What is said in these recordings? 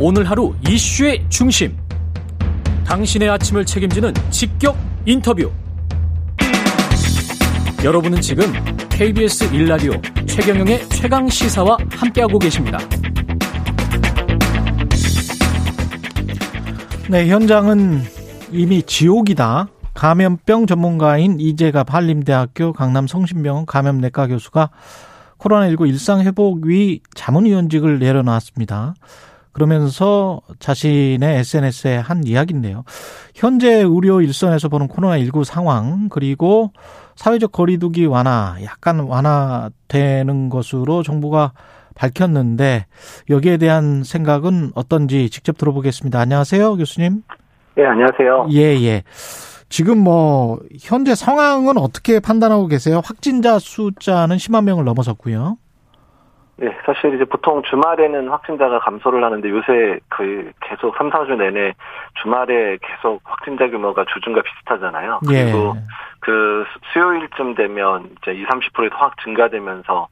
오늘 하루 이슈의 중심. 당신의 아침을 책임지는 직격 인터뷰. 여러분은 지금 KBS 일라디오 최경영의 최강 시사와 함께하고 계십니다. 네, 현장은 이미 지옥이다. 감염병 전문가인 이재갑 한림대학교 강남 성심병원 감염내과 교수가 코로나19 일상회복 위 자문위원직을 내려놨습니다. 그러면서 자신의 SNS에 한 이야기인데요. 현재 의료 일선에서 보는 코로나19 상황, 그리고 사회적 거리두기 완화, 약간 완화되는 것으로 정부가 밝혔는데 여기에 대한 생각은 어떤지 직접 들어보겠습니다. 안녕하세요, 교수님. 네, 안녕하세요. 예, 예. 지금 뭐 현재 상황은 어떻게 판단하고 계세요? 확진자 숫자는 10만 명을 넘어섰고요. 네, 사실 이제 보통 주말에는 확진자가 감소를 하는데 요새 그 계속 3, 4주 내내 주말에 계속 확진자 규모가 주중과 비슷하잖아요. 예. 그리고 그 수요일쯤 되면 이제 20, 30%더 확 증가되면서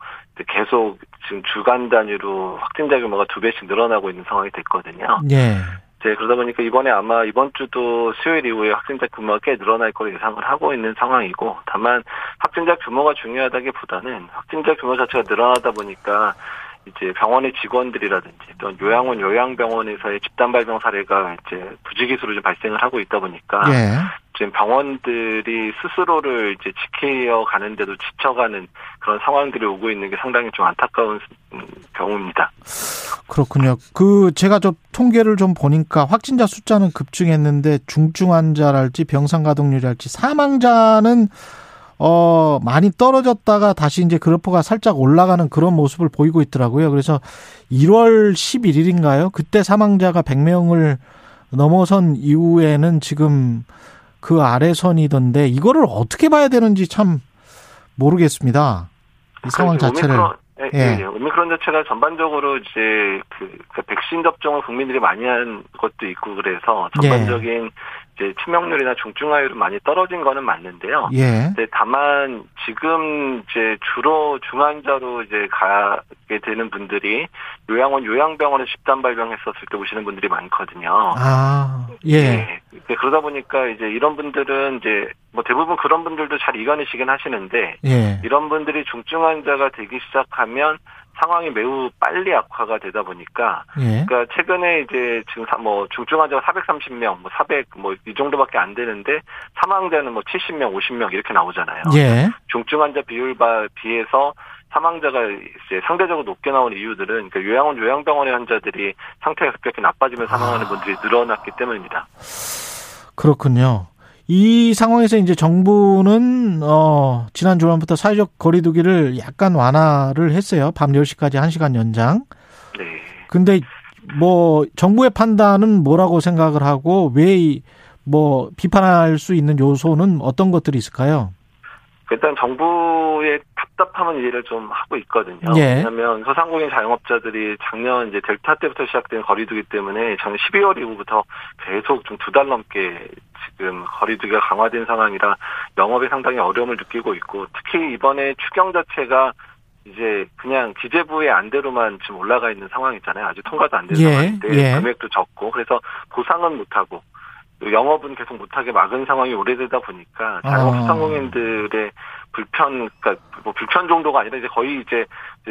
계속 지금 주간 단위로 확진자 규모가 두 배씩 늘어나고 있는 상황이 됐거든요. 예. 네, 그러다 보니까 이번에 아마 이번 주도 수요일 이후에 확진자 규모가 꽤 늘어날 거로 예상을 하고 있는 상황이고, 다만 확진자 규모가 중요하다기보다는 확진자 규모 자체가 늘어나다 보니까 이제 병원의 직원들이라든지 또는 요양원 요양병원에서의 집단 발병 사례가 이제 부지기수로 좀 발생을 하고 있다 보니까 예. 지금 병원들이 스스로를 이제 지켜 가는데도 지쳐가는 그런 상황들이 오고 있는 게 상당히 좀 안타까운 경우입니다. 그렇군요. 그 제가 좀 통계를 좀 보니까 확진자 숫자는 급증했는데 중증 환자랄지 병상 가동률이랄지 사망자는 어 많이 떨어졌다가 다시 이제 그래프가 살짝 올라가는 그런 모습을 보이고 있더라고요. 그래서 1월 11일인가요? 그때 사망자가 100명을 넘어선 이후에는 지금 그 아래선이던데 이거를 어떻게 봐야 되는지 참 모르겠습니다. 이 상황 자체를. 오미크론, 예, 예. 예. 오미크론 자체가 전반적으로 이제 그, 그 백신 접종을 국민들이 많이 한 것도 있고 그래서 예. 전반적인 이제 치명률이나 중증화율은 많이 떨어진 거는 맞는데요. 예. 근데 다만 지금 이제 주로 중환자로 이제 가게 되는 분들이 요양원 요양병원에 집단 발병했었을 때 오시는 분들이 많거든요. 아, 예. 네. 네, 그러다 보니까 이제 이런 분들은 이제 뭐 대부분 그런 분들도 잘 이겨내시긴 하시는데 예. 이런 분들이 중증 환자가 되기 시작하면 상황이 매우 빨리 악화가 되다 보니까 예. 그러니까 최근에 이제 지금 사- 뭐 중증 환자가 430명, 뭐 400, 뭐 이 정도밖에 안 되는데 사망자는 뭐 70명, 50명 이렇게 나오잖아요. 예. 중증 환자 비율과 비해서 사망자가 이제 상대적으로 높게 나오는 이유들은 그 요양원 요양병원의 환자들이 상태가 급격히 나빠지면서 사망하는 아. 분들이 늘어났기 때문입니다. 그렇군요. 이 상황에서 이제 정부는 어 지난 주말부터 사회적 거리두기를 약간 완화를 했어요. 밤 10시까지 1시간 연장. 네. 근데 뭐 정부의 판단은 뭐라고 생각을 하고 왜 뭐 비판할 수 있는 요소는 어떤 것들이 있을까요? 일단 정부의 답답함은 이해를 좀 하고 있거든요. 예. 왜냐하면 소상공인 자영업자들이 작년 이제 델타 때부터 시작된 거리두기 때문에 작년 12월 이후부터 계속 좀 두 달 넘게 지금 거리두기가 강화된 상황이라 영업에 상당히 어려움을 느끼고 있고 특히 이번에 추경 자체가 이제 그냥 기재부의 안대로만 지금 올라가 있는 상황이잖아요. 아직 통과도 안된 예, 상황인데 예. 금액도 적고 그래서 보상은 못하고 영업은 계속 못하게 막은 상황이 오래되다 보니까 자영업 아. 소상공인들의 불편, 그러니까 뭐 불편 정도가 아니라 이제 거의 이제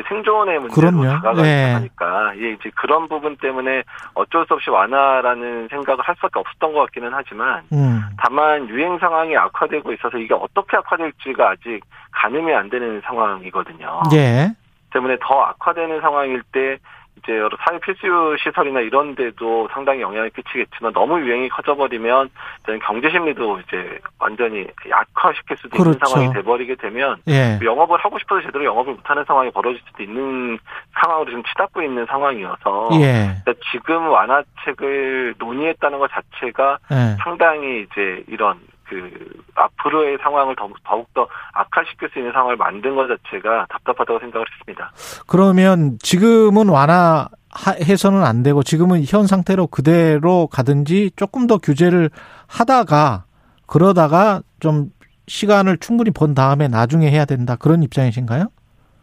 생존의 문제로. 다가가니까 네. 예, 이제 그런 부분 때문에 어쩔 수 없이 완화라는 생각을 할 수밖에 없었던 것 같기는 하지만 음. 다만 유행 상황이 악화되고 있어서 이게 어떻게 악화될지가 아직 가늠이 안 되는 상황이거든요. 예. 때문에 더 악화되는 상황일 때 이제 여러 사회 필수 시설이나 이런 데도 상당히 영향을 끼치겠지만 너무 유행이 커져버리면 이제 경제 심리도 이제 완전히 약화시킬 수도 있는 그렇죠. 상황이 돼버리게 되면 예. 영업을 하고 싶어도 제대로 영업을 못하는 상황이 벌어질 수도 있는 상황으로 지금 치닫고 있는 상황이어서 예. 그러니까 지금 완화책을 논의했다는 것 자체가 예. 상당히 이제 이런 그 앞으로의 상황을 더욱 더욱 더 악화시킬 수 있는 상황을 만든 것 자체가 답답하다고 생각을 했습니다. 그러면 지금은 완화해서는 안 되고 지금은 현 상태로 그대로 가든지 조금 더 규제를 하다가 그러다가 좀 시간을 충분히 본 다음에 나중에 해야 된다 그런 입장이신가요?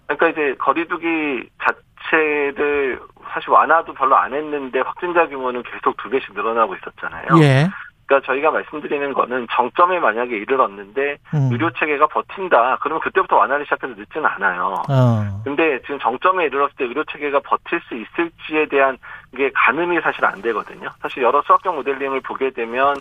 그러니까 이제 거리두기 자체를 사실 완화도 별로 안 했는데 확진자 규모는 계속 두 배씩 늘어나고 있었잖아요. 예. 그러니까 저희가 말씀드리는 거는 정점에 만약에 이르렀는데 음. 의료 체계가 버틴다. 그러면 그때부터 완화를 시작해서 늦지는 않아요. 어. 근데 지금 정점에 이르렀을 때 의료 체계가 버틸 수 있을지에 대한 게 가늠이 사실 안 되거든요. 사실 여러 수학적 모델링을 보게 되면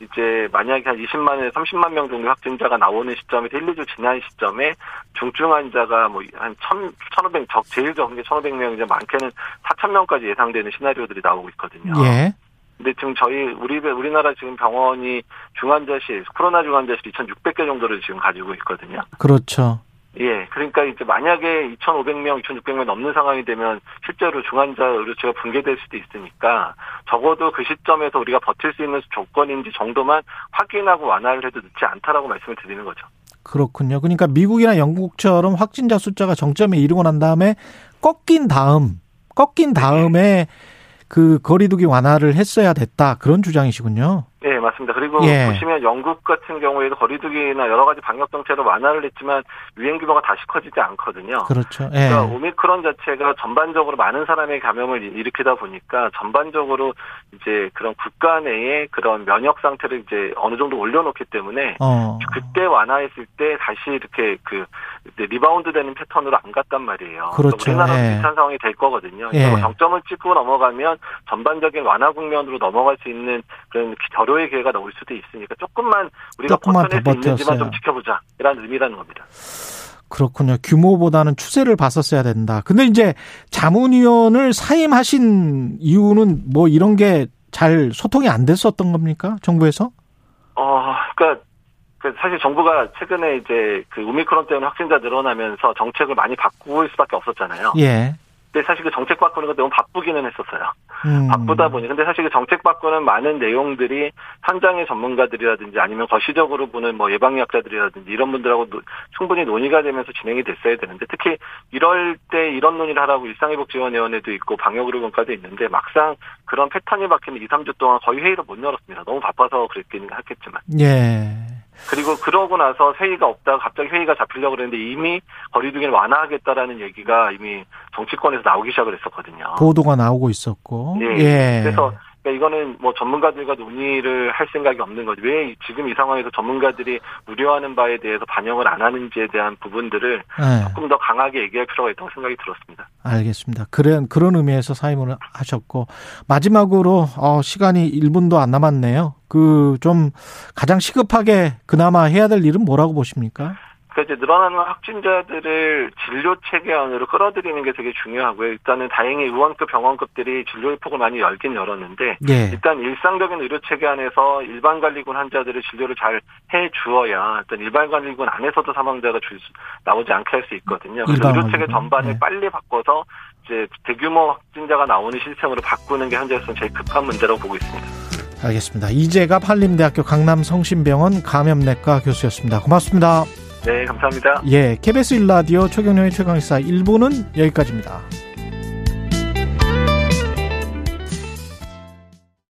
이제 만약에 한 20만에서 30만 명 정도 확진자가 나오는 시점에 1, 2주 지난 시점에 중증 환자가 뭐 한 1,000, 1,500, 적, 제일 적은 게 1,500명, 이제 많게는 4,000명까지 예상되는 시나리오들이 나오고 있거든요. 예. 근데 지금 저희 우리 우리나라 지금 병원이 중환자실 코로나 중환자실 2,600개 정도를 지금 가지고 있거든요. 그렇죠. 예, 그러니까 이제 만약에 2,500명, 2,600명 넘는 상황이 되면 실제로 중환자 의료체가 붕괴될 수도 있으니까 적어도 그 시점에서 우리가 버틸 수 있는 조건인지 정도만 확인하고 완화를 해도 늦지 않다라고 말씀을 드리는 거죠. 그렇군요. 그러니까 미국이나 영국처럼 확진자 숫자가 정점에 이르고 난 다음에 꺾인 다음, 꺾인 다음에 그 거리두기 완화를 했어야 됐다. 그런 주장이시군요. 네, 맞습니다. 그리고 예. 보시면 영국 같은 경우에도 거리두기나 여러 가지 방역 정책을 완화를 했지만 유행 규모가 다시 커지지 않거든요. 그렇죠. 예. 그러니까 오미크론 자체가 전반적으로 많은 사람의 감염을 일으키다 보니까 전반적으로 이제 그런 국가 내에 그런 면역 상태를 이제 어느 정도 올려놓기 때문에 어. 그때 완화했을 때 다시 이렇게 그 리바운드 되는 패턴으로 안 갔단 말이에요. 그렇죠. 우리나라 예. 비슷한 상황이 될 거거든요. 예. 정점을 찍고 넘어가면 전반적인 완화 국면으로 넘어갈 수 있는 그런 절호의 기회가 나올 수도 있으니까 조금만 우리가 조금만 버텨낼 있는지만 버텼어요. 좀 지켜보자. 이런 의미라는 겁니다. 그렇군요. 규모보다는 추세를 봤었어야 된다. 근데 이제 자문위원을 사임하신 이유는 뭐 이런 게 잘 소통이 안 됐었던 겁니까? 정부에서? 어, 그러니까 그 사실 정부가 최근에 이제 그 오미크론 때문에 확진자 늘어나면서 정책을 많이 바꿀 수밖에 없었잖아요. 예. 근데 사실 그 정책 바꾸는 거 너무 바쁘기는 했었어요. 음. 바쁘다 보니 근데 사실 그 정책 바꾸는 많은 내용들이 현장의 전문가들이라든지 아니면 거시적으로 보는 뭐 예방의학자들이라든지 이런 분들하고 노- 충분히 논의가 되면서 진행이 됐어야 되는데 특히 이럴 때 이런 논의를 하라고 일상회복지원위원회도 있고 방역의료분과도 있는데 막상 그런 패턴이 바뀌는 2, 3주 동안 거의 회의를 못 열었습니다. 너무 바빠서 그랬긴 했겠지만. 예. 그리고 그러고 나서 회의가 없다가 갑자기 회의가 잡히려고 그랬는데 이미 거리두기를 완화하겠다라는 얘기가 이미 정치권에서 나오기 시작을 했었거든요. 보도가 나오고 있었고. 예. 예. 그래서 그러니까 이거는 뭐 전문가들과 논의를 할 생각이 없는 거죠. 왜 지금 이 상황에서 전문가들이 우려하는 바에 대해서 반영을 안 하는지에 대한 부분들을 예. 조금 더 강하게 얘기할 필요가 있다고 생각이 들었습니다. 알겠습니다. 그런 그런 의미에서 사임을 하셨고 마지막으로 어 시간이 1분도 안 남았네요. 그 좀 가장 시급하게 그나마 해야 될 일은 뭐라고 보십니까? 그러니까 이제 늘어나는 확진자들을 진료 체계 안으로 끌어들이는 게 되게 중요하고요. 일단은 다행히 의원급 병원급들이 진료의 폭을 많이 열긴 열었는데 예. 일단 일상적인 의료 체계 안에서 일반 관리군 환자들의 진료를 잘 해 주어야 일단 일반 관리군 안에서도 사망자가 줄 수, 나오지 않게 할 수 있거든요. 그래서 의료 체계. 전반을 네. 빨리 바꿔서 이제 대규모 확진자가 나오는 시스템으로 바꾸는 게 현재로서는 제일 급한 문제라고 보고 있습니다. 알겠습니다. 이재가 한림대학교 강남성심병원 감염내과 교수였습니다. 고맙습니다. 네, 감사합니다. 예, KBS 1라디오 최경영의 최강의사 1부는 여기까지입니다.